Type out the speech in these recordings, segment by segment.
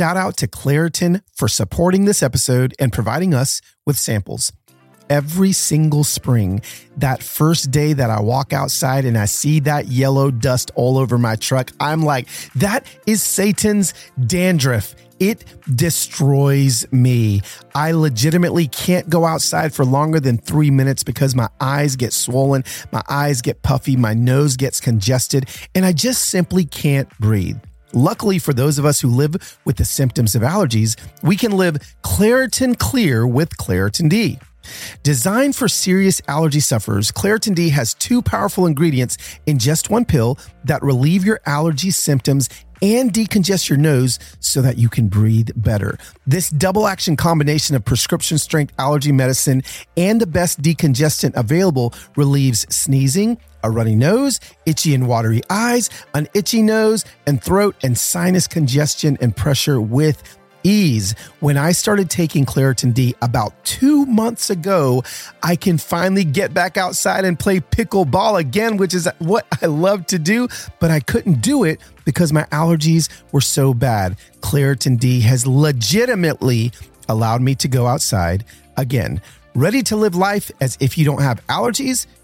shout out to Claritin for supporting this episode and providing us with samples. Every single spring, that first day that I walk outside and I see that yellow dust all over my truck, I'm like, that is Satan's dandruff. It destroys me. I legitimately can't go outside for longer than three minutes because my eyes get swollen, my eyes get puffy, my nose gets congested, and I just simply can't breathe. Luckily, for those of us who live with the symptoms of allergies, we can live Claritin Clear with Claritin D. Designed for serious allergy sufferers, Claritin D has two powerful ingredients in just one pill that relieve your allergy symptoms and decongest your nose so that you can breathe better. This double action combination of prescription strength allergy medicine and the best decongestant available relieves sneezing, a runny nose, itchy and watery eyes, an itchy nose and throat, and sinus congestion and pressure with ease. When I started taking Claritin D about two months ago, I can finally get back outside and play pickleball again, which is what I love to do, but I couldn't do it because my allergies were so bad. Claritin D has legitimately allowed me to go outside again. Ready to live life as if you don't have allergies?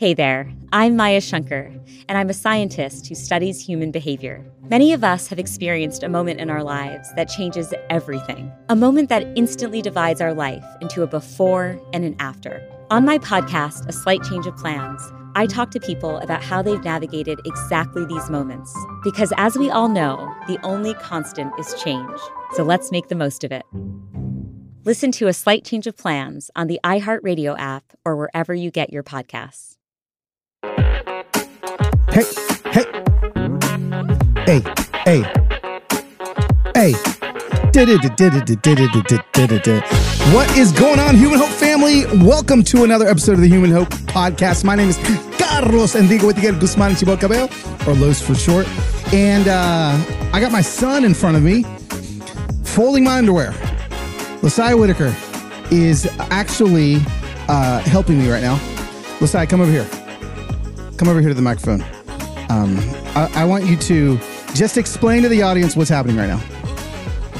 Hey there, I'm Maya Shankar, and I'm a scientist who studies human behavior. Many of us have experienced a moment in our lives that changes everything, a moment that instantly divides our life into a before and an after. On my podcast, A Slight Change of Plans, I talk to people about how they've navigated exactly these moments. Because as we all know, the only constant is change. So let's make the most of it. Listen to A Slight Change of Plans on the iHeartRadio app or wherever you get your podcasts. Hey, hey, hey, hey, hey. What is going on, Human Hope family? Welcome to another episode of the Human Hope Podcast. My name is Carlos Enrique Whittaker Guzman Chibol Cabello, or Los for short. And uh, I got my son in front of me, folding my underwear. Losiah Whittaker is actually uh, helping me right now. Losiah, come over here. Come over here to the microphone. Um, I, I want you to just explain to the audience what's happening right now.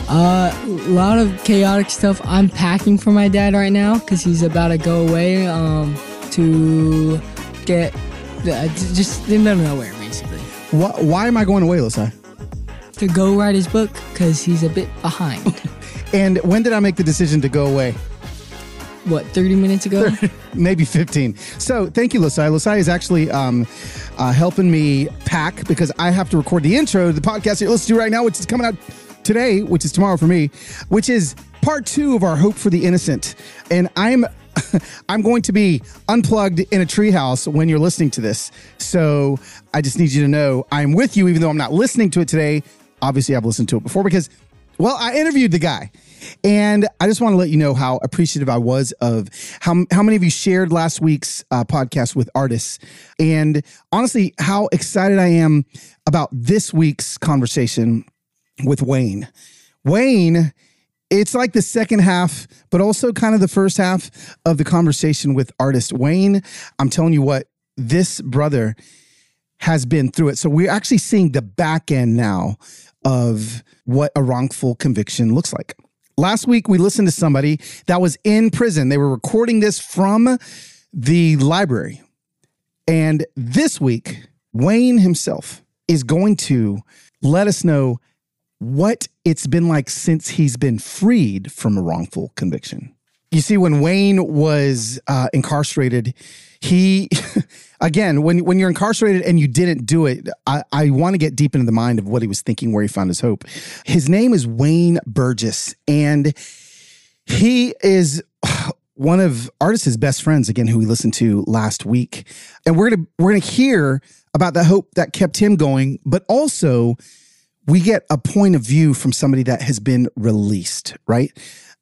Uh, a lot of chaotic stuff. I'm packing for my dad right now because he's about to go away um, to get uh, just in the middle of nowhere, basically. Why, why am I going away, Losiah? To go write his book because he's a bit behind. And when did I make the decision to go away? What, 30 minutes ago? Maybe 15. So thank you, Losiah. Losiah is actually um, uh, helping me pack because I have to record the intro to the podcast that let's do right now, which is coming out today, which is tomorrow for me, which is part two of our Hope for the Innocent. And I'm I'm going to be unplugged in a treehouse when you're listening to this. So I just need you to know I'm with you, even though I'm not listening to it today. Obviously, I've listened to it before because, well, I interviewed the guy. And I just want to let you know how appreciative I was of how, how many of you shared last week's uh, podcast with Artis. And honestly, how excited I am about this week's conversation with Wayne. Wayne, it's like the second half, but also kind of the first half of the conversation with Artis Wayne. I'm telling you what, this brother has been through it. So we're actually seeing the back end now of what a wrongful conviction looks like. Last week, we listened to somebody that was in prison. They were recording this from the library. And this week, Wayne himself is going to let us know what it's been like since he's been freed from a wrongful conviction. You see, when Wayne was uh, incarcerated, he, again, when, when you're incarcerated and you didn't do it, I, I want to get deep into the mind of what he was thinking, where he found his hope. His name is Wayne Burgess, and he is one of Artis' best friends, again, who we listened to last week. And we're gonna we're gonna hear about the hope that kept him going, but also we get a point of view from somebody that has been released, right?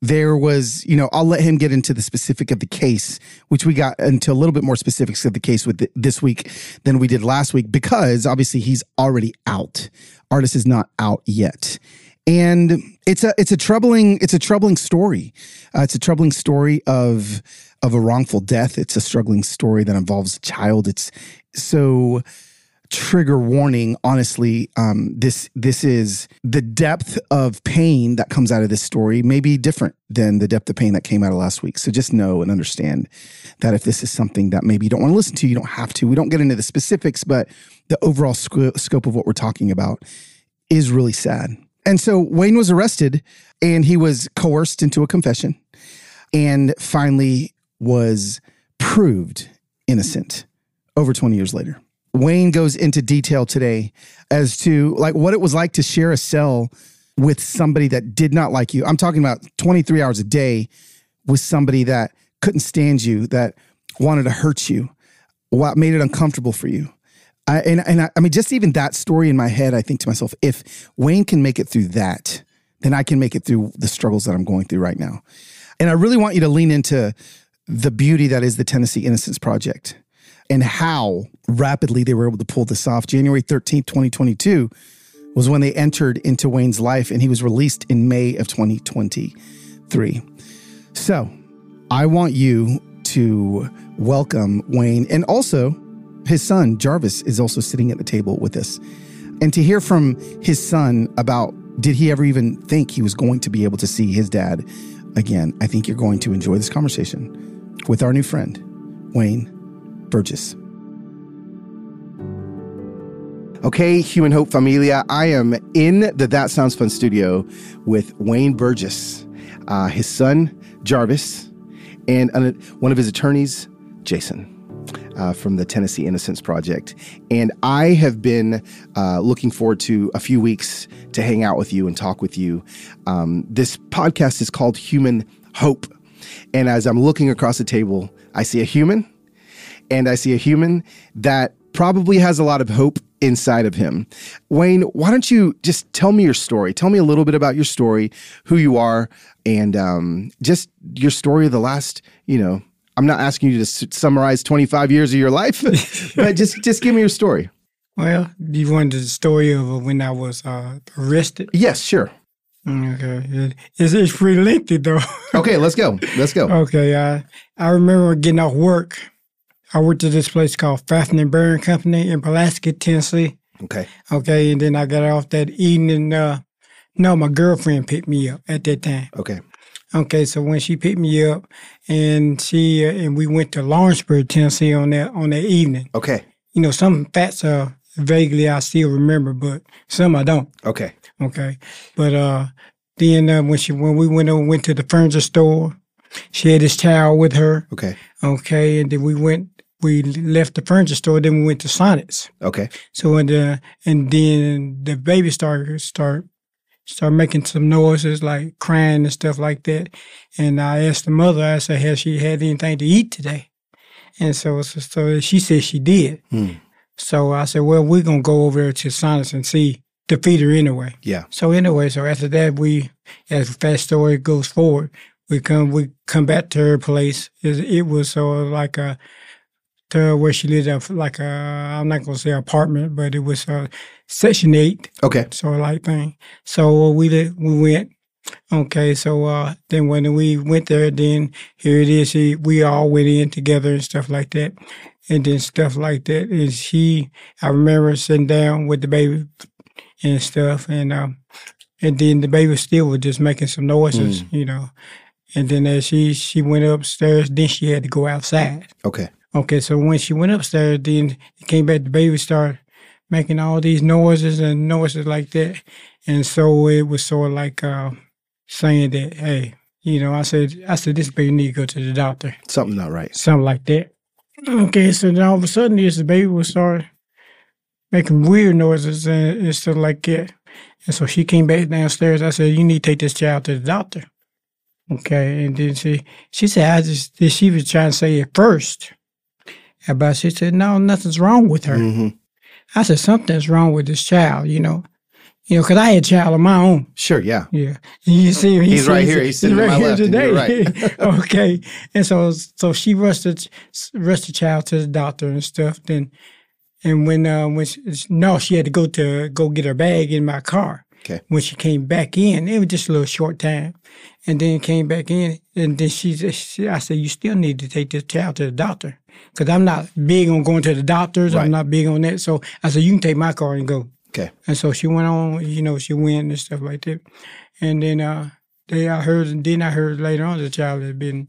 There was, you know, I'll let him get into the specific of the case, which we got into a little bit more specifics of the case with the, this week than we did last week because obviously he's already out. Artis is not out yet. And it's a it's a troubling it's a troubling story. Uh, it's a troubling story of of a wrongful death. It's a struggling story that involves a child. It's so trigger warning honestly um, this this is the depth of pain that comes out of this story may be different than the depth of pain that came out of last week. So just know and understand that if this is something that maybe you don't want to listen to you don't have to. We don't get into the specifics but the overall sc- scope of what we're talking about is really sad. And so wayne was arrested and he was coerced into a confession and finally was proved innocent over 20 years later Wayne goes into detail today as to like what it was like to share a cell with somebody that did not like you. I'm talking about 23 hours a day with somebody that couldn't stand you, that wanted to hurt you, what made it uncomfortable for you. I, and and I, I mean, just even that story in my head, I think to myself, if Wayne can make it through that, then I can make it through the struggles that I'm going through right now. And I really want you to lean into the beauty that is the Tennessee Innocence Project and how rapidly they were able to pull this off. January 13th, 2022 was when they entered into Wayne's life and he was released in May of 2023. So I want you to welcome Wayne and also his son, Jarvis, is also sitting at the table with us. And to hear from his son about did he ever even think he was going to be able to see his dad again, I think you're going to enjoy this conversation with our new friend, Wayne Burgess. Okay, Human Hope Familia, I am in the That Sounds Fun studio with Wayne Burgess, uh, his son, Jarvis, and one of his attorneys, Jason. Uh, from the Tennessee Innocence Project. And I have been uh, looking forward to a few weeks to hang out with you and talk with you. Um, this podcast is called Human Hope. And as I'm looking across the table, I see a human and I see a human that probably has a lot of hope inside of him. Wayne, why don't you just tell me your story? Tell me a little bit about your story, who you are, and um, just your story of the last, you know, I'm not asking you to summarize 25 years of your life, but just just give me your story. Well, you wanted the story of when I was uh, arrested? Yes, sure. Okay, it's, it's pretty lengthy though. okay, let's go. Let's go. Okay, I I remember getting off work I worked at this place called and Bearing Company in Pulaski, Tennessee. Okay. Okay, and then I got off that evening. Uh, no, my girlfriend picked me up at that time. Okay. Okay, so when she picked me up, and she uh, and we went to Lawrenceburg, Tennessee on that on that evening. Okay. You know, some facts uh vaguely I still remember, but some I don't. Okay. Okay, but uh, then uh, when she when we went over went to the furniture store, she had this child with her. Okay. Okay, and then we went we left the furniture store. Then we went to Sonics. Okay. So and uh, and then the baby started start start making some noises like crying and stuff like that. And I asked the mother. I said, "Has she had anything to eat today?" And so so, so she said she did. Hmm. So I said, "Well, we're gonna go over to Sonics and see." To feed her anyway. Yeah. So anyway, so after that, we, as the fast story goes forward, we come we come back to her place. It, it was sort of like a to where she lived at like a I'm not gonna say apartment, but it was a section eight. Okay. Sort of like thing. So we did, we went. Okay, so uh, then when we went there, then here it is. She, we all went in together and stuff like that, and then stuff like that. And she, I remember sitting down with the baby and stuff, and um, and then the baby still was just making some noises, mm. you know. And then as she she went upstairs, then she had to go outside. Okay. Okay, so when she went upstairs, then it came back. The baby started making all these noises and noises like that, and so it was sort of like uh, saying that, hey, you know, I said, I said, this baby need to go to the doctor. Something not right. Something like that. Okay, so then all of a sudden, this baby would start making weird noises and, and stuff like that. And so she came back downstairs. I said, you need to take this child to the doctor. Okay, and then she she said, I just she was trying to say it first. But she said, no, nothing's wrong with her. Mm-hmm. I said, something's wrong with this child, you know. You know, because I had a child of my own. Sure, yeah. Yeah, you see, him, He's right here. He's sitting to my left, and right. okay, and so so she rushed the rushed the child to the doctor and stuff. Then, and when uh, when she, no, she had to go to go get her bag in my car. Okay. When she came back in, it was just a little short time, and then came back in, and then she, she I said, "You still need to take this child to the doctor." Because I'm not big on going to the doctors. Right. I'm not big on that. So I said, you can take my car and go. Okay. And so she went on, you know, she went and stuff like that. And then uh they I heard and then I heard later on the child had been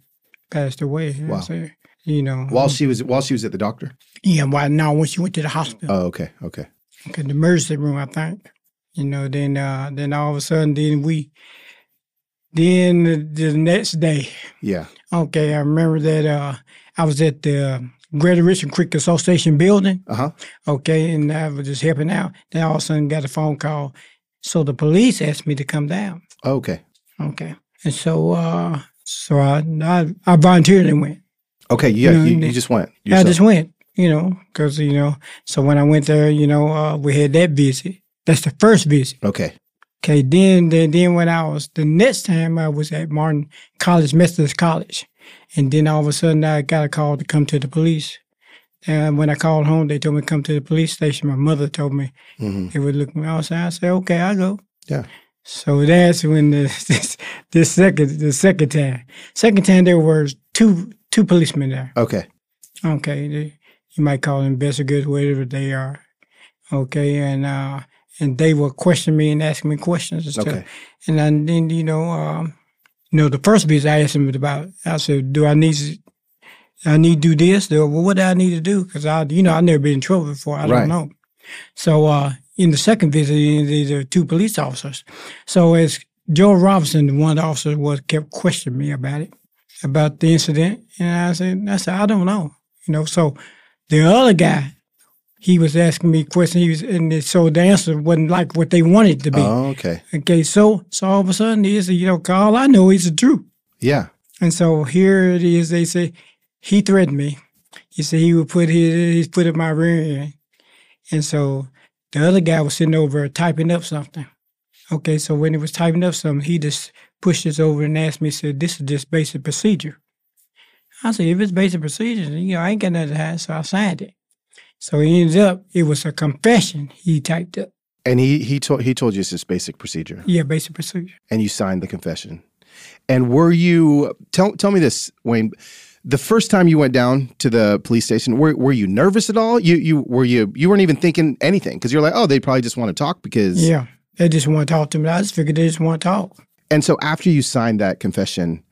passed away. You know Wow. what You know. While she was while she was at the doctor. yeah, why now when she went to the hospital. Oh, okay, okay. Okay, the emergency room, I think. You know, then uh then all of a sudden then we then the, the next day, Yeah. okay, I remember that uh I was at the Greater Richmond Creek Association building. Uh huh. Okay, and I was just helping out. Then all of a sudden got a phone call. So the police asked me to come down. Okay. Okay. And so uh so I I, I volunteered and went. Okay. Yeah. You, no. you just went. Yeah, I just went, you know, because, you know, so when I went there, you know, uh, we had that visit. That's the first visit. Okay. Okay, then, then then when I was the next time I was at Martin College, Methodist College, and then all of a sudden I got a call to come to the police. And when I called home, they told me to come to the police station. My mother told me hmm they would look me outside. I said, "Okay, I'll go." Yeah. So that's when the this, this second the second time second time there were two two policemen there. Okay. Okay, they, you might call them investigators, whatever they are. Okay, and uh, and they will question me and ask me questions and stuff. Okay. And then, then you know, um, you know, the first piece I asked them about, I said, "Do I need to, I need to do this? Do, well, what do I need to do? Because I, you know, I've never been in trouble before. I Right. don't know." So uh, in the second visit, there were two police officers. So as Joe Robinson, one of the officers, was kept questioning me about it, about the incident, and I said, "I said I don't know." You know, so the other guy, he was asking me questions. He was, and so the answer wasn't like what they wanted it to be. Oh, okay. Okay, so so all of a sudden he said, you know, all I know is the truth. Yeah. And so here it is. They say he threatened me. He said he would put his his foot in my rear end. And so the other guy was sitting over typing up something. Okay, so when he was typing up something, he just pushed us over and asked me, said, "This is just basic procedure." I said, "If it's basic procedure, you know, I ain't got nothing to hide." So I signed it. So he ended up it was a confession he typed up. And he he told he told you it's just basic procedure, Yeah, basic procedure. and you signed the confession. And were you tell tell me this, Wayne? The first time you went down to the police station, were were you nervous at all? You you were you you weren't even thinking anything because you're like, oh, they probably just want to talk because. Yeah, they just want to talk to me. I just figured they just want to talk. And so after you signed that confession,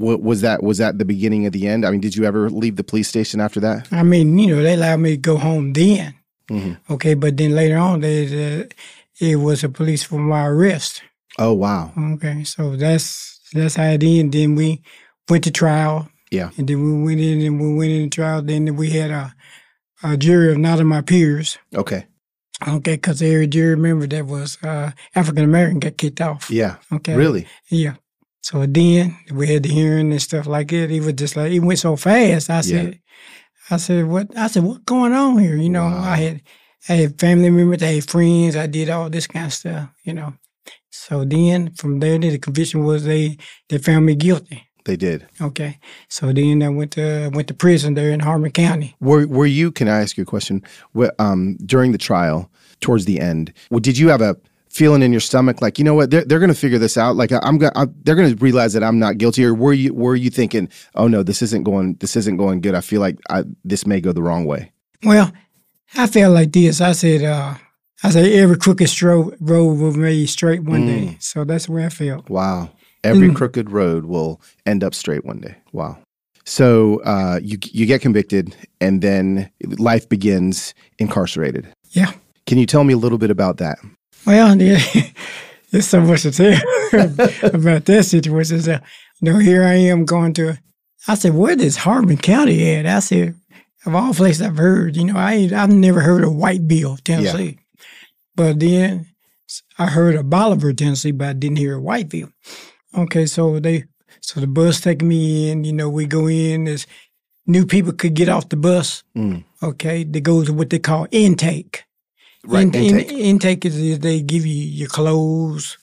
what was that? Was that the beginning of the end? I mean, did you ever leave the police station after that? I mean, you know, they allowed me to go home then. Mhm. Okay, but then later on, they, uh, it was a police for my arrest. Oh wow. Okay, so that's that's how it ended. Then we went to trial. Yeah. And then we went in and we went in the trial. Then we had a, a jury of none of my peers. Okay. Okay, because every jury member that was uh, African American got kicked off. Yeah. Okay. Really? Yeah. So then we had the hearing and stuff like that. It was just like it went so fast. I said, I said, what? I said, what's going on here? You know, Wow. I had, I had family members, I had friends, I did all this kind of stuff. You know, so then from there, the conviction was they they found me guilty. They did. Okay, so then I went to went to prison there in Hardeman County. Were Were you? Can I ask you a question? Um, during the trial, towards the end, did you have a feeling in your stomach like you know what they're they're going to figure this out? Like I'm going, they're going to realize that I'm not guilty, or were you were you thinking, oh no, this isn't going this isn't going good? I feel like I, this may go the wrong way. Well, I felt like this. I said, uh, I said every crooked stro- road will be made straight one day. So that's where I felt. Wow. Every Mm. crooked road will end up straight one day. Wow. So uh, you you get convicted, and then life begins incarcerated. Yeah. Can you tell me a little bit about that? Well, there- there's so much to tell about that situation. So, you know, here I am going to. I said, "Where is Hardeman County at?" I said, "Of all places I've heard, you know, I I've never heard of Whiteville, Tennessee, but then I heard of Bolivar, Tennessee, but I didn't hear of Whiteville." Okay, so they, so the bus taking me in. You know, we go in. There's new people could get off the bus. Mm. Okay, they go to what they call intake. Right, In- in- intake. intake is, is they give you your clothes,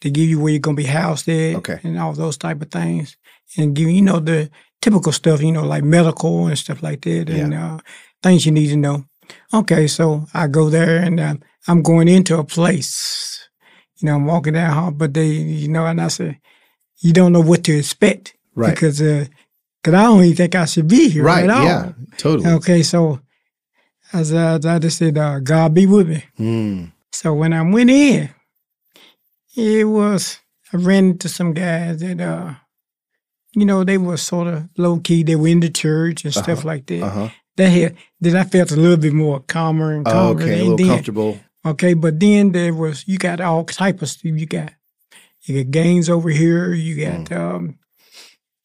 they give you where you're gonna be housed at, Okay. and all those type of things, and give you know the typical stuff, you know, like medical and stuff like that, and uh, things you need to know. Okay, so I go there and um, I'm going into a place, you know, I'm walking down hall, but they, you know, and I said, you don't know what to expect, Right. Because, uh, cause I don't even think I should be here Right. at all. Yeah. Totally. Okay, so as I, as I just said, uh, God be with me. Mm. So when I went in, it was I ran into some guys that uh you know, they were sort of low key. They were in the church and stuff Uh-huh. like that. Uh-huh. That had then I felt a little bit more calmer and calmer. okay. A little then- comfortable. Okay, but then there was you got all type of stuff. You got you got gangs over here. You got Mm. um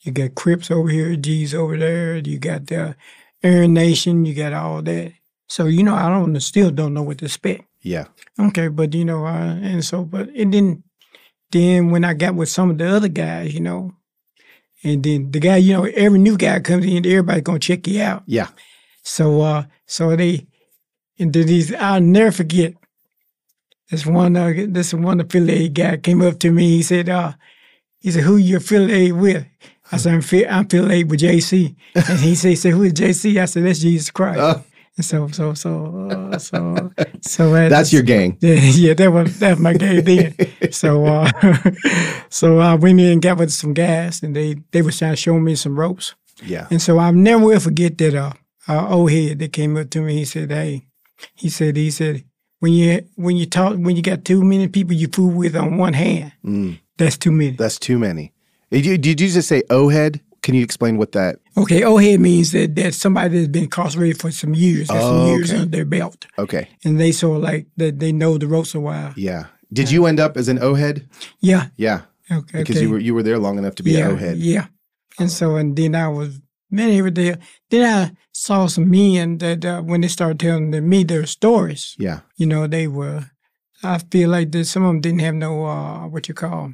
you got Crips over here, G's over there. You got the Aryan Nation. You got all that. So you know, I don't still don't know what to expect. Yeah. Okay, but you know, uh, and so, but and then, then when I got with some of the other guys, you know, and then the guy, you know, every new guy comes in, everybody's gonna check you out. Yeah. So, uh, so they, and then these, I'll never forget. This one, uh, this one affiliate guy came up to me. He said, uh, he said, "Who you affiliated with?" I said, "I'm, fi- I'm affiliated with JC." And he said, he said, "Who is JC?" I said, "That's Jesus Christ." Oh. So, so, so, uh, so, so uh, That's your gang. yeah, yeah, that was that's my gang then. So, uh, so I went in and got with some guys, and they they was trying to show me some ropes. Yeah. And so I'll never will forget that uh, uh old head that came up to me. He said, "Hey," he said, he said, when you when you talk when you got too many people you fool with on one hand, Mm. that's too many. That's too many. Did you, did you just say O head? Can you explain what that? Okay, old head means that that's somebody that's been incarcerated for some years, got some Oh, years okay. under their belt, Okay. and they sort of like that they know the ropes a while. Yeah. Did you end up as an O head? Yeah, Yeah. okay, Because okay. you were you were there long enough to be yeah, an O head. Yeah. And so, and then I was, many man, every day, then I saw some men that uh, when they started telling me their stories, Yeah. you know, they were, I feel like that some of them didn't have no, uh, what you call,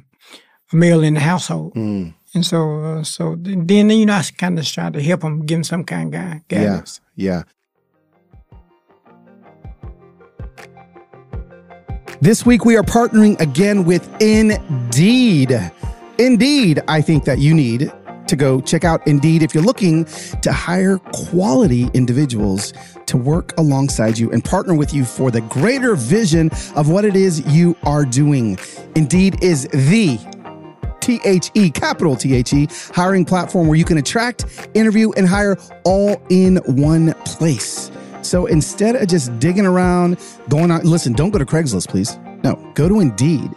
a male in the household. Mm. And so, uh, so then, then, you know, I kind of tried to help him, give him some kind of guy, Yeah. Yeah. This week we are partnering again with Indeed. Indeed, I think that you need to go check out Indeed if you're looking to hire quality individuals to work alongside you and partner with you for the greater vision of what it is you are doing. Indeed is the T H E, capital T H E, hiring platform where you can attract, interview, and hire all in one place. So instead of just digging around, going out, listen, don't go to Craigslist, please. No, go to Indeed.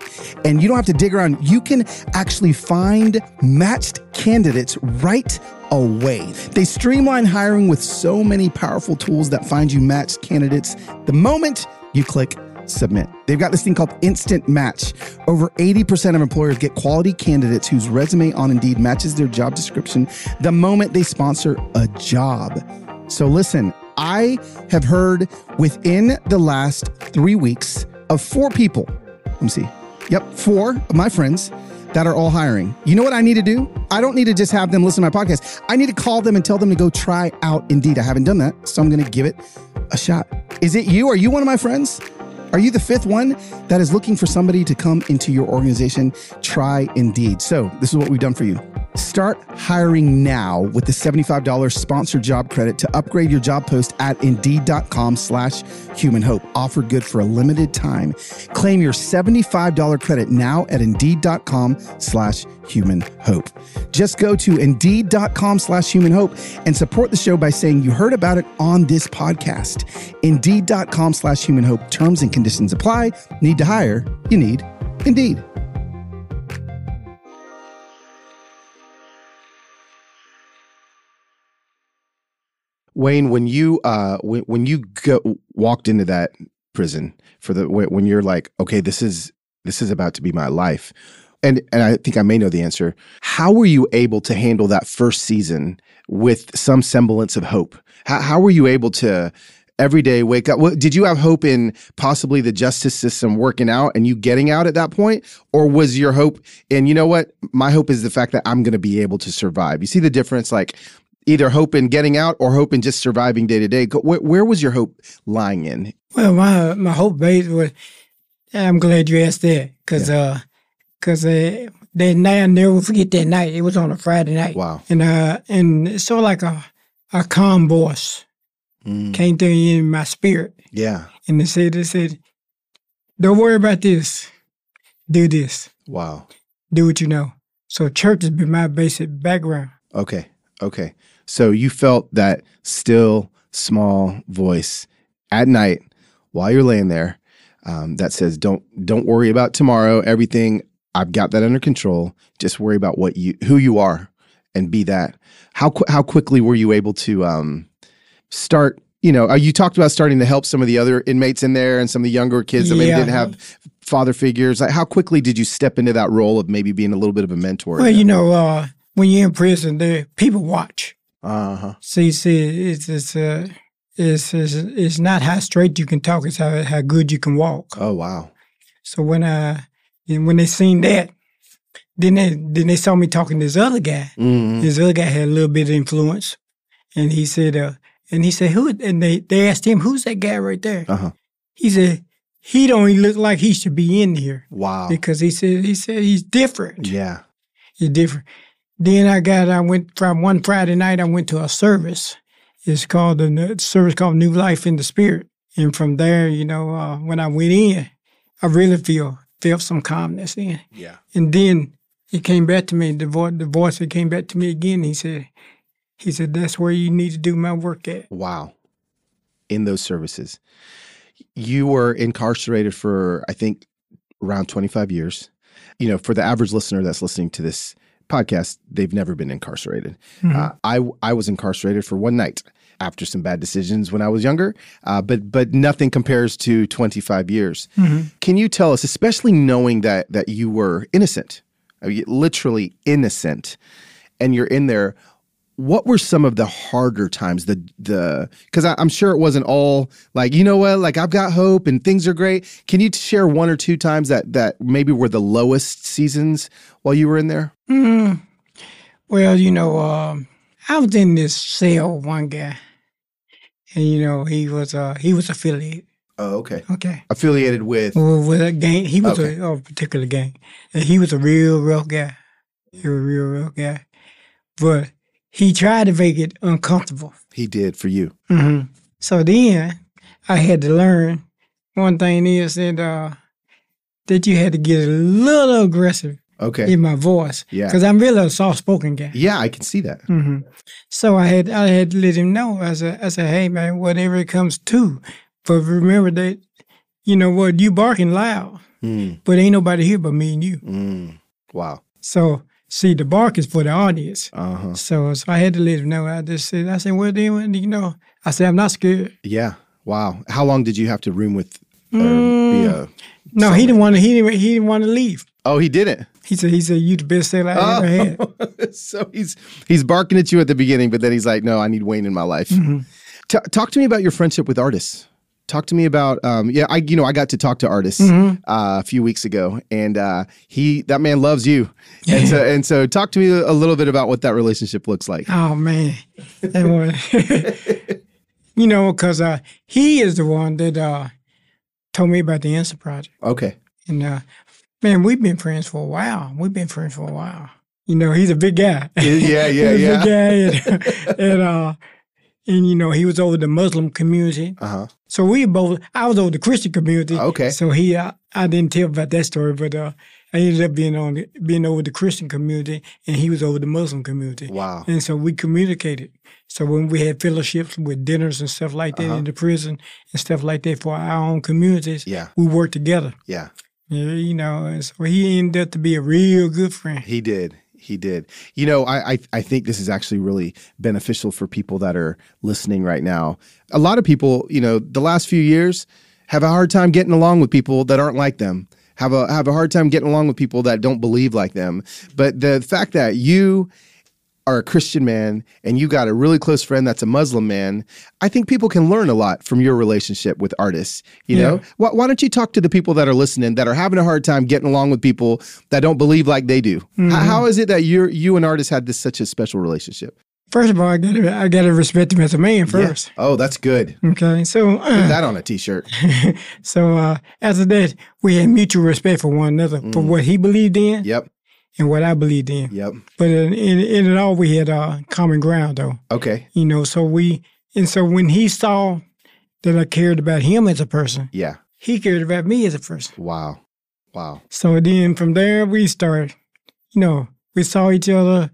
And you don't have to dig around. You can actually find matched candidates right away. They streamline hiring with so many powerful tools that find you matched candidates the moment you click submit. They've got this thing called Instant Match. Over 80% of employers get quality candidates whose resume on Indeed matches their job description the moment they sponsor a job. So listen, I have heard within the last three weeks of four people, let me see. Yep, four of my friends that are all hiring. You know what I need to do? I don't need to just have them listen to my podcast. I need to call them and tell them to go try out Indeed. I haven't done that, so I'm going to give it a shot. Is it you? Are you one of my friends? Are you the fifth one that is looking for somebody to come into your organization? Try Indeed. So, this is what we've done for you. Start hiring now with the $75 sponsored job credit to upgrade your job post at indeed.com slash human hope. Offer good for a limited time. Claim your $75 credit now at indeed.com slash human hope. Just go to indeed.com slash human hope and support the show by saying you heard about it on this podcast. Indeed.com slash human hope. Terms and conditions apply. Need to hire? You need Indeed. Wayne, when you uh when, when you go, walked into that prison for the when you're like, okay, this is this is about to be my life, and and I think I may know the answer. How were you able to handle that first season with some semblance of hope? How how were you able to every day wake up? Did you have hope in possibly the justice system working out and you getting out at that point, or was your hope in you know what? My hope is the fact that I'm going to be able to survive. You see the difference, like either hope in getting out or hope in just surviving day to day. Where, where was your hope lying in? Well, my my hope base was. I'm glad you asked that, cause uh, cause uh, that night I never forget that night. It was on a Friday night. Wow. And uh, and it's sort of like a a calm voice Mm. came through in my spirit, Yeah. and they said, they said, "Don't worry about this. Do this. Wow. Do what you know." So church has been my basic background. Okay. Okay. So you felt that still small voice at night while you're laying there um, that says, "Don't don't worry about tomorrow. Everything I've got that under control. Just worry about what you who you are and be that." How qu- how quickly were you able to um, start? You know, uh, you talked about starting to help some of the other inmates in there and some of the younger kids that maybe didn't have father figures. Like, how quickly did you step into that role of maybe being a little bit of a mentor? Well, you know, uh, when you're in prison, there people watch. Uh huh. See, see, it's it's uh, it's, it's it's not how straight you can talk; it's how how good you can walk. Oh wow. So when I and when they seen that, then they then they saw me talking to this other guy. Mhm. This other guy had a little bit of influence, and he said, uh, and he said, who? And they they asked him, who's that guy right there? Uh huh. He said, he don't even look like he should be in here Wow. because he said he said he's different. Yeah. He's different. Then I got I went from one Friday night. I went to a service. It's called the the service called New Life in the Spirit. And from there, you know, uh, when I went in, I really feel felt some calmness in. Yeah. And then it came back to me. The voice, the voice that came back to me again. He said, he said, that's where you need to do my work at. Wow. In those services. You were incarcerated for, I think, around 25 years. You know, for the average listener that's listening to this podcast, they've never been incarcerated. Uh, I I was incarcerated for one night after some bad decisions when I was younger, uh, but but nothing compares to 25 years. Can you tell us, especially knowing that that you were innocent, I mean, literally innocent, and you're in there? What were some of the harder times? The the because I'm sure it wasn't all like you know what, like I've got hope and things are great. Can you share one or two times that that maybe were the lowest seasons while you were in there? Mm. Well, you know, um, I was in this cell with one guy, and you know, he was uh he was affiliated. Oh, okay. Okay. Affiliated with With with a gang, he was Okay. a, a particular gang, and he was a real rough guy. He was a real rough guy, but he tried to make it uncomfortable. he did for you. hmm So then I had to learn one thing is that uh, that you had to get a little aggressive Okay. in my voice Yeah. because I'm really a soft spoken guy. Yeah, I can see that. hmm So I had I had to let him know. I said I said, hey man, whatever it comes to, but remember that you know what you barking loud, Mm, but ain't nobody here but me and you. mm. Wow. So see, the bark is for the audience. Uh huh. So so I had to let him know. I just said I said, well then you know I said I'm not scared. Yeah. Wow. How long did you have to room with? Or Mm. No, he didn't want to. He didn't. He didn't want to leave. oh, he didn't. He said. He said you the best seller I ever had. Oh, so he's he's barking at you at the beginning, but then he's like, "No, I need Wayne in my life." Mm-hmm. Ta- talk to me about your friendship with Artis. Talk to me about, um, yeah, I you know I got to talk to Artis Mm-hmm. uh, a few weeks ago, and uh, he that man loves you, and so and so talk to me a little bit about what that relationship looks like. Oh man, you know, because uh, he is the one that uh, told me about the Innocence Project, Okay, and uh, man, we've been friends for a while. We've been friends for a while. You know, he's a big guy. yeah, yeah, he's a yeah. big guy, and, and uh, and you know, he was over the Muslim community. Uh huh. So we both, I was over the Christian community. Okay. So he, I, I didn't tell about that story, but uh, I ended up being on, the, being over the Christian community, and he was over the Muslim community. Wow. And so we communicated. So when we had fellowships with dinners and stuff like that Uh-huh. in the prison and stuff like that for our own communities, Yeah, we worked together. yeah. Yeah, you know, and so he ended up to be a real good friend. He did. He did. You know, I, I I think this is actually really beneficial for people that are listening right now. A lot of people, you know, the last few years have a hard time getting along with people that aren't like them. Have a have a hard time getting along with people that don't believe like them. But the fact that you are a Christian man and you got a really close friend that's a Muslim man, I think people can learn a lot from your relationship with Artis. You Yeah. know, why, why don't you talk to the people that are listening that are having a hard time getting along with people that don't believe like they do? H- how is it that you you and Artis had this such a special relationship? first of all, I gotta I gotta respect him as a man first. Yeah. Oh, that's good. Okay, so Put uh, that on a t-shirt. so uh, after that, we had mutual respect for one another for Mm. what he believed in Yep. And what I believed in. Yep. But in, in, in it all, we had uh, common ground, though. Okay. You know, so we and so when he saw that I cared about him as a person, Yeah. he cared about me as a person. Wow. Wow. So then from there we started. You know, we saw each other.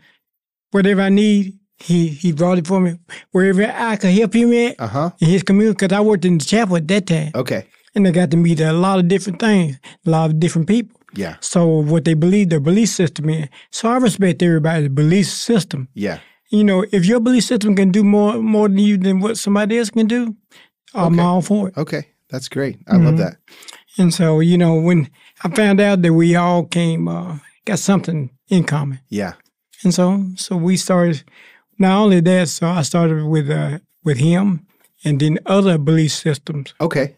Whatever I need, he he brought it for me. Wherever I could help him at Uh-huh. in his community, because I worked in the chapel at that time, Okay. and I got to meet a lot of different things, a lot of different people. Yeah. So what they believe, their belief system in. So I respect everybody's belief system. Yeah. You know, if your belief system can do more more than you than what somebody else can do, I'm Okay. all for it. Okay. That's great. I love Mhm. that. And so, you know, when I found out that we all came, uh, got something in common, Yeah. and so so we started. Not only that, so I started with uh, with him, and then other belief systems, Okay.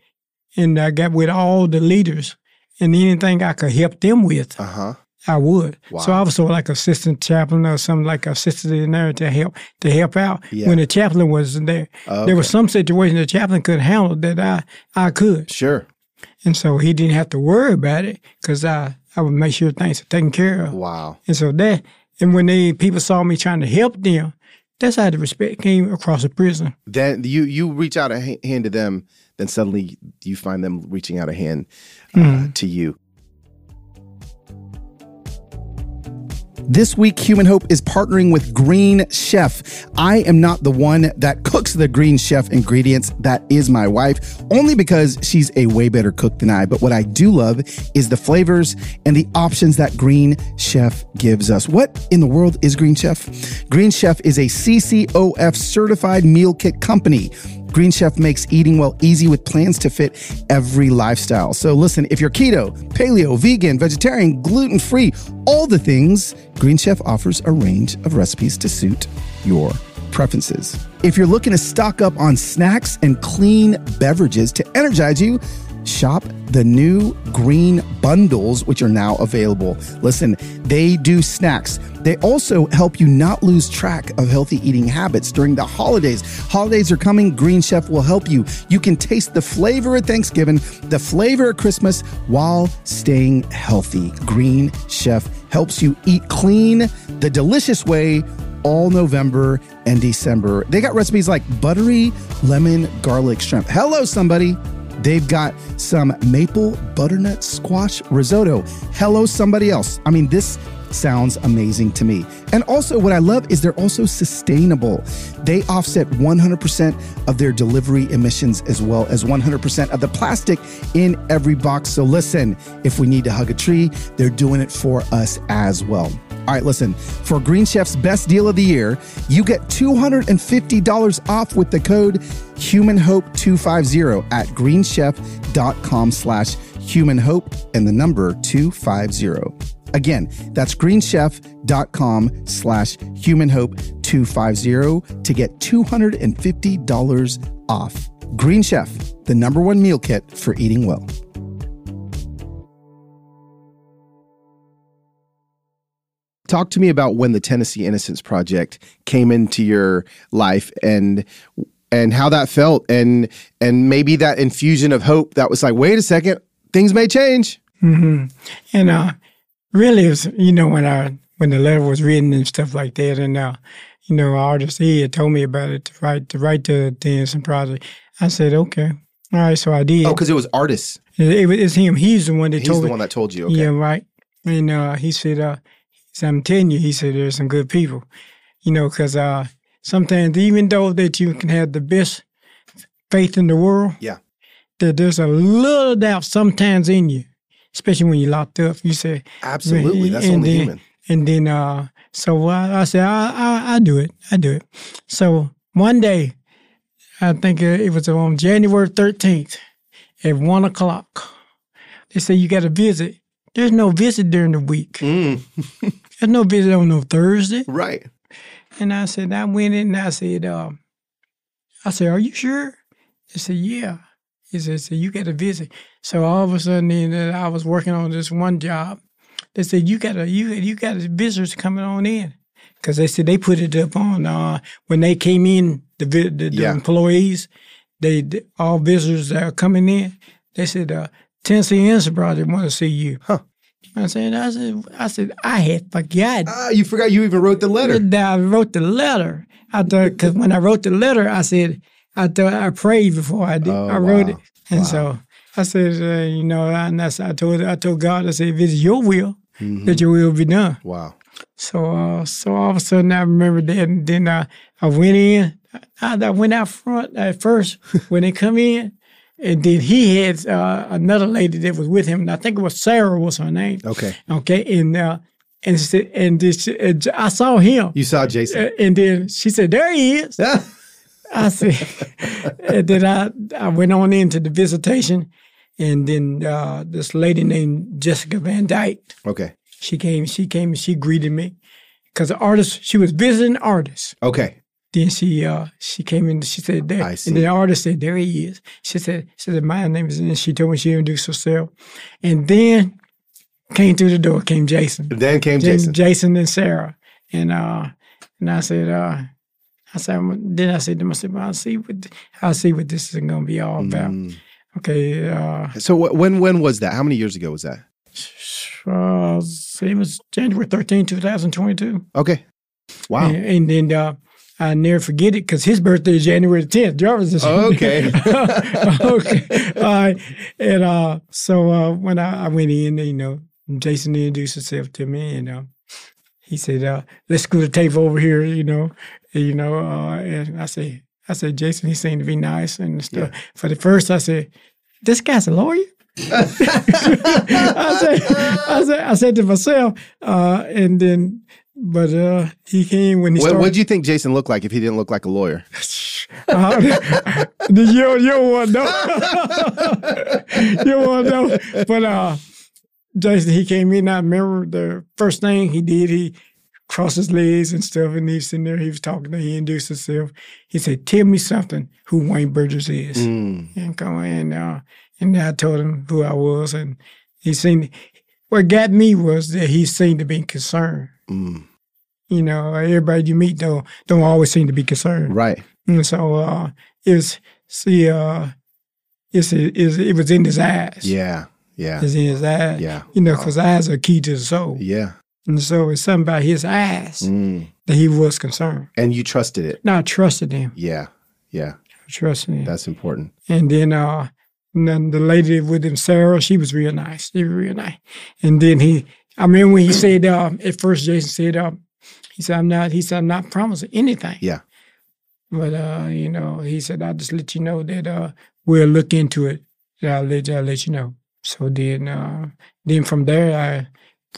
and I got with all the leaders, and anything I could help them with, Uh-huh. I would. So I was sort of like assistant chaplain or something like assistant in there to help to help out Yeah. when the chaplain wasn't there. Okay. There were some situations the chaplain couldn't handle that I I could, Sure. and so he didn't have to worry about it because I I would make sure things are taken care of. Wow. And so that and when they people saw me trying to help them, that's how the respect came across the prison. Then you you reach out a hand to them, then suddenly you find them reaching out a hand uh, Mhm. to you. This week, Human Hope is partnering with Green Chef. I am not the one that cooks the Green Chef ingredients. That is my wife, only because she's a way better cook than I. But what I do love is the flavors and the options that Green Chef gives us. What in the world is Green Chef? Green Chef is a CCOF certified meal kit company. Green Chef makes eating well easy with plans to fit every lifestyle. So listen, if you're keto, paleo, vegan, vegetarian, gluten free, all the things, Green Chef offers a range of recipes to suit your preferences. If you're looking to stock up on snacks and clean beverages to energize you, shop the new green bundles, which are now available. Listen, they do snacks. They also help you not lose track of healthy eating habits during the holidays. Holidays are coming. Green Chef will help you. You can taste the flavor of Thanksgiving, the flavor of Christmas while staying healthy. Green Chef helps you eat clean the delicious way all November and December. They got recipes like buttery lemon garlic shrimp. Hello, somebody. They've got some maple butternut squash risotto. Hello, somebody else. I mean, this sounds amazing to me. And also, what I love is they're also sustainable. They offset 100% of their delivery emissions as well as 100% of the plastic in every box. So, listen, if we need to hug a tree, they're doing it for us as well. All right, listen, for Green Chef's best deal of the year, you get $250 off with the code HumanHope250 at greenchef.com slash humanhope and the number 250. Again, that's greenchef.com slash humanhope250 to get $250 off. Green Chef, the number one meal kit for eating well. Talk to me about when the Tennessee Innocence Project came into your life and and how that felt and and maybe that infusion of hope that was like, wait a second, things may change. hmm And uh, really, it was, you know, when I when the letter was written and stuff like that, and uh, you know, Artis he had told me about it to write to write the Innocent Project. I said, okay, all right, so I did. Oh, because it was Artis. It, it was- it's him. He's the one that He's told the me. one that told you. Okay. Yeah, right. And uh, he said, uh, said, I'm telling you, he said, there's some good people, you know, because uh, sometimes even though that you can have the best faith in the world, Yeah. that there's a little doubt sometimes in you, especially when you're locked up. You say, Absolutely. That's and only then, human. And then, uh, so I, I said, I, I, I do it. I do it. So one day, I think it was on January 13th at one o'clock. They said, you got a visit. There's no visit during the week. Mm, There's no visit on no Thursday. right. And I said, I went in and I said, um, I said, are you sure? They said, yeah. He said, so you got a visit. So all of a sudden, then I was working on this one job. They said, you got a you, you got visitors coming on in. because they said they put it up on uh, when they came in the the, the Yeah. employees. They all visitors that are coming in. They said uh, Tennessee Innocence Project want to see you. Huh. I said, I said, I said, I had forgot Ah, you forgot you even wrote the letter. that I wrote the letter. I thought because when I wrote the letter, I said I thought I prayed before I did. Oh, I wrote wow. it, and so I said, uh, you know, and that's, I told I told God, I said, if it's your will, Mhm. that your will be done. Wow. So, uh, so all of a sudden, I remember that, and then I, I went in. I, I went out front at first when they come in, and then he had uh, another lady that was with him, and I think it was Sarah was her name. Okay. Okay, and uh, and she- and this, and I saw him, You saw Jason. Uh, and then she said, "There he is." Yeah. I said, and then I I went on into the visitation, and then uh, this lady named Jessica Van Dyke. okay. She came, she came, and she greeted me because the Artis, she was visiting Artis'. Okay. Then she uh she came in, she said there, I and the Artis said, There he is. She said, she said, My name is and she told me she introduced herself. And then came through the door, came Jason. Then came Then Jason. Jason and Sarah. And uh and I said, uh I said, then I said to myself, I'll see what I'll see what this is gonna be all about. Mm. Okay, uh So wh- when when was that? How many years ago was that? uh, it was January 13, 2022. Okay. Wow. And, and then uh, I never forget it because his birthday is January the 10th. Jarvis is Okay. okay. All right. And uh, so uh, when I, I went in, you know, Jason introduced himself to me and uh, he said, uh, let's go to the table over here, you know, and, you know, uh, and I said, I said, Jason, he seemed to be nice and stuff. For the first, I said, this guy's a lawyer. I said, I said, I said to myself, uh, and then, but uh, he came when he said What started. would you think Jason looked like if he didn't look like a lawyer? Uh, you you want know? you want know? But uh, Jason, he came in. I remember the first thing he did. He crossed his legs and stuff, and he sitting there. He was talking. to He introduced himself. He said, "Tell me something. Who Wayne Burgess is?" Mm. And come and uh, and I told him who I was, and he seemed. What got me was that he seemed to be concerned. Mm. You know, everybody you meet don't don't always seem to be concerned. Right. And so uh, it was see uh, it's, it's it was in his eyes. Yeah. Yeah. it's in his eyes. Yeah. You know, because eyes are key to the soul, Yeah. and so it's something about his eyes Mm. that he was concerned. And you trusted it. Now I trusted him. Yeah. Yeah. I trusted him. That's important. And then uh, and then the lady with him, Sarah, she was real nice. She was real nice. And then he, I remember when he said, uh, at first Jason said, uh, he said, I'm not, he said, I'm not promising anything. Yeah. But, uh, you know, he said, I'll just let you know that uh, we'll look into it. I'll let, I'll let you know. So then, uh, then from there, I,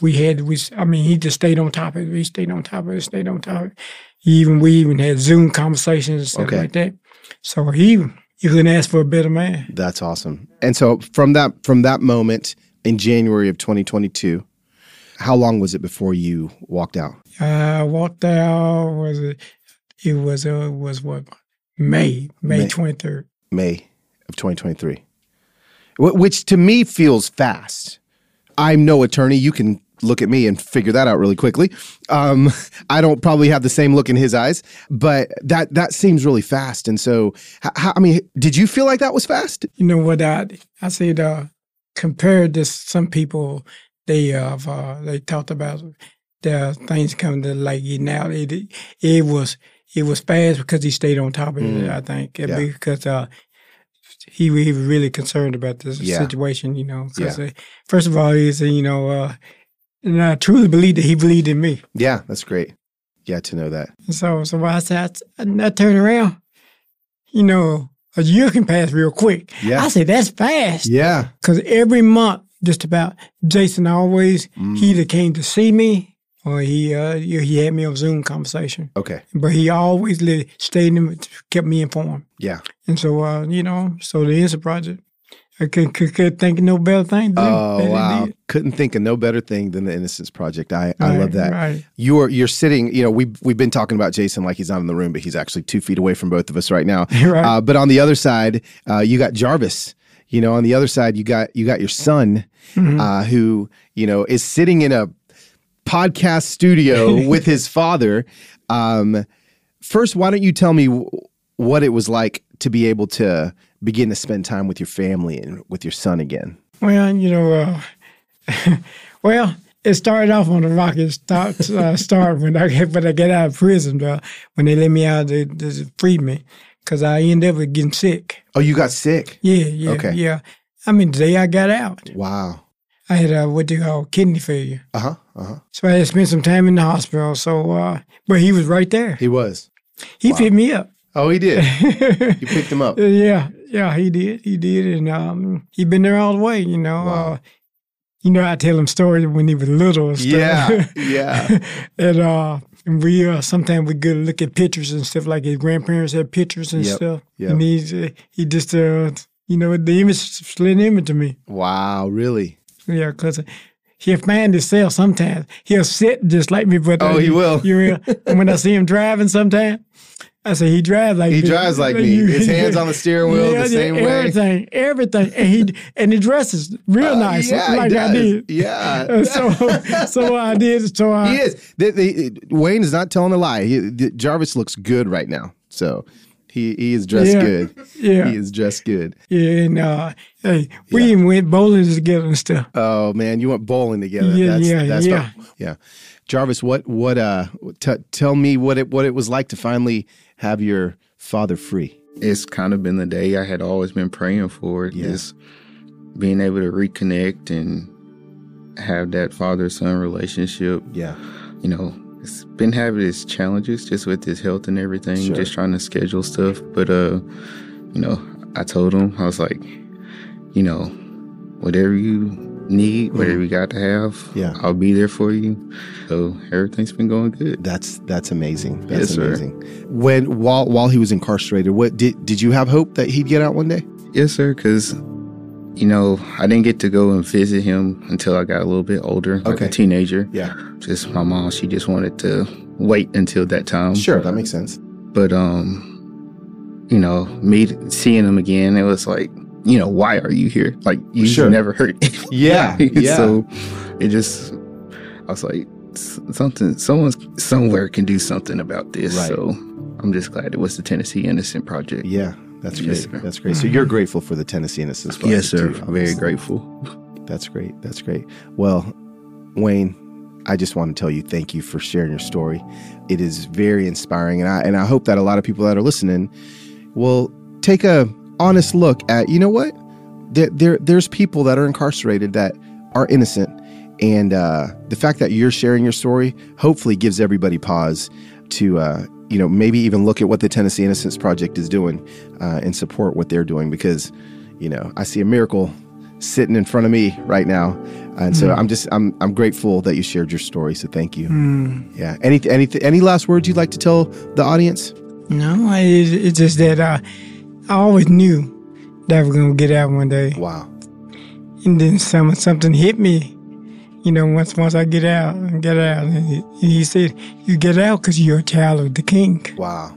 we had, we, I mean, he just stayed on top of it. He stayed on top of it, stayed on top of it. He even, we even had Zoom conversations and stuff Okay. like that. So he, you couldn't ask for a better man. That's awesome. And so from that from that moment in January of 2022, how long was it before you walked out? I walked out. Was it? It was. Uh, was what? May May twenty third. May of 2023. Which to me feels fast. I'm no attorney. You can look at me and figure that out really quickly. Um, I don't probably have the same look in his eyes, but that that seems really fast. And so, how, I mean, did you feel like that was fast? You know what? I I said. Uh, compared to some people, they have uh, they talked about the things coming to light now. It it was it was fast because he stayed on top of it. Mm. I think Yeah. because uh, he, he was really concerned about this Yeah. situation. You know, 'cause, uh, first of all, he's you know, uh, and I truly believe that he believed in me. Yeah, that's great. Yeah, to know that. So, so I said, I, I turned around, you know, a year can pass real quick. Yeah. I said, that's fast. Yeah. Because every month, just about, Jason always, Mm. he either came to see me or he uh, he had me on Zoom conversation. Okay. But he always stayed in, kept me informed. Yeah. And so, uh, you know, so the Innocence Project, I could, could, could think of no better thing. than Oh wow! Couldn't think of no better thing than the Innocence Project. I, I Right, love that. Right. You're you're sitting. You know, we we've been talking about Jason like he's not in the room, but he's actually two feet away from both of us right now. Right. Uh, but on the other side, uh, you got Jarvis. You know, on the other side, you got you got your son, Mhm. uh, who you know is sitting in a podcast studio with his father. Um, first, why don't you tell me w- what it was like to be able to begin to spend time with your family and with your son again? Well, you know, uh, well, it started off on the rocky start, uh, start when I when I get out of prison. Uh, when they let me out, they, they freed me because I ended up getting sick. Oh, you got sick? Yeah, yeah, Okay. yeah. I mean, the day I got out, Wow. I had uh, what they call kidney failure. Uh huh. Uh huh. So I had spent some time in the hospital. So, uh, but he was right there. He was. He picked me up. Oh, he did. you picked him up. Yeah, yeah, he did. He did, and um, he been there all the way. You know, Wow. uh, you know, I tell him stories when he was little. And stuff. Yeah. Yeah. and uh, and we uh, sometimes we go look at pictures and stuff like his grandparents had pictures and Yep, stuff. yep. And he's uh, he just uh, you know the image slid image to me. Wow. Really? Yeah, because he'll find himself sometimes. He'll sit just like me, but Oh, he will. You will. and when I see him driving, sometimes I said he drives like He drives like me. You- His hands on the steering wheel the same way. Everything, everything, and he and he dresses real Uh, nice, yeah, like I did. Yeah. Uh, so, so I did. So I, He is. The, the, Wayne is not telling a lie. He, the, Jarvis looks good right now. So he, he is dressed Yeah. good. Yeah. He is dressed good. yeah, and uh, hey, we even went bowling together and stuff. Oh man, you went bowling together. Yeah, that's, yeah, that's yeah. fun. yeah. Jarvis, what what uh t- tell me what it what it was like to finally have your father free. it's kind of been the day I had always been praying for. Yeah. Just being able to reconnect and have that father son relationship. Yeah. You know, it's been having its challenges just with his health and everything, Sure. just trying to schedule stuff. But uh, you know, I told him I was like, you know, whatever you need, whatever you got to have, Mm-hmm. Yeah. I'll be there for you. So everything's been going good. That's that's amazing. That's Yes, sir. amazing. When while while he was incarcerated, what did did you have hope that he'd get out one day? Yes, sir. Because you know, I didn't get to go and visit him until I got a little bit older, like Okay. a teenager. Yeah. Just my mom, she just wanted to wait until that time. Sure, that makes sense. But um, you know, me seeing him again, it was like, you know, why are you here? Like you Sure. never hurt. Yeah, yeah. so it just, I was like, something, someone somewhere can do something about this. Right. So I'm just glad it was the Tennessee Innocence Project. Yeah, that's great. Sir. that's great. So you're grateful for the Tennessee Innocence Project Yes, sir. too, Very grateful. That's great. That's great. Well, Wayne, I just want to tell you thank you for sharing your story. It is very inspiring, and I and I hope that a lot of people that are listening will take a honest look at you know what there, there there's people that are incarcerated that are innocent, and uh, the fact that you're sharing your story hopefully gives everybody pause to. Uh, you know, maybe even look at what the Tennessee Innocence Project is doing uh, and support what they're doing because, you know, I see a miracle sitting in front of me right now, and so I'm just I'm I'm grateful that you shared your story. So thank you. Yeah. Any any any last words you'd like to tell the audience? No, I, it's, it's just that uh, I always knew that I was gonna get out one day, Wow. and then some something hit me. You know, once once I get out and get out, and he, and he said, "You get out because you're a child of the King." Wow.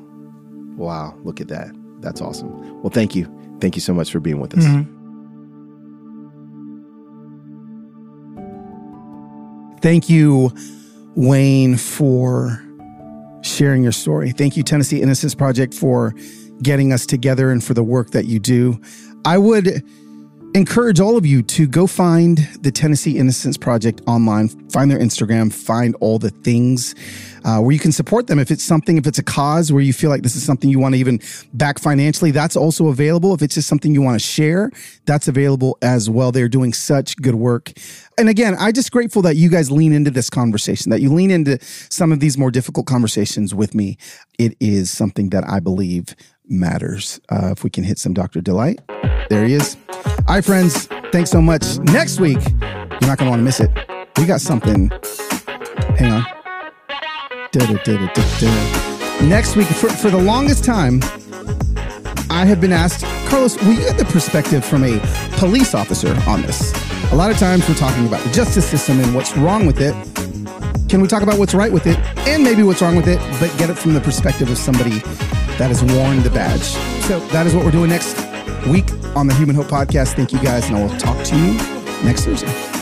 Wow. Look at that. That's awesome. Well, thank you. Thank you so much for being with us. Mhm. Thank you, Wayne, for sharing your story. Thank you, Tennessee Innocence Project, for getting us together and for the work that you do. I would encourage all of you to go find the Tennessee Innocence Project online, find their Instagram, find all the things uh, where you can support them. If it's something, if it's a cause where you feel like this is something you want to even back financially, that's also available. If it's just something you want to share, that's available as well. They're doing such good work. And again, I'm just grateful that you guys lean into this conversation, that you lean into some of these more difficult conversations with me. It is something that I believe matters. Uh, if we can hit some Dr. Delight, there he is. All right, friends, thanks so much. Next week, you're not going to want to miss it. We got something. Hang on. Da-da-da-da-da-da. Next week, for, for the longest time, I have been asked, Carlos, will you get the perspective from a police officer on this? A lot of times we're talking about the justice system and what's wrong with it. Can we talk about what's right with it and maybe what's wrong with it, but get it from the perspective of somebody that has worn the badge? So that is what we're doing next week on the Human Hope Podcast. Thank you guys, and I will talk to you next Thursday.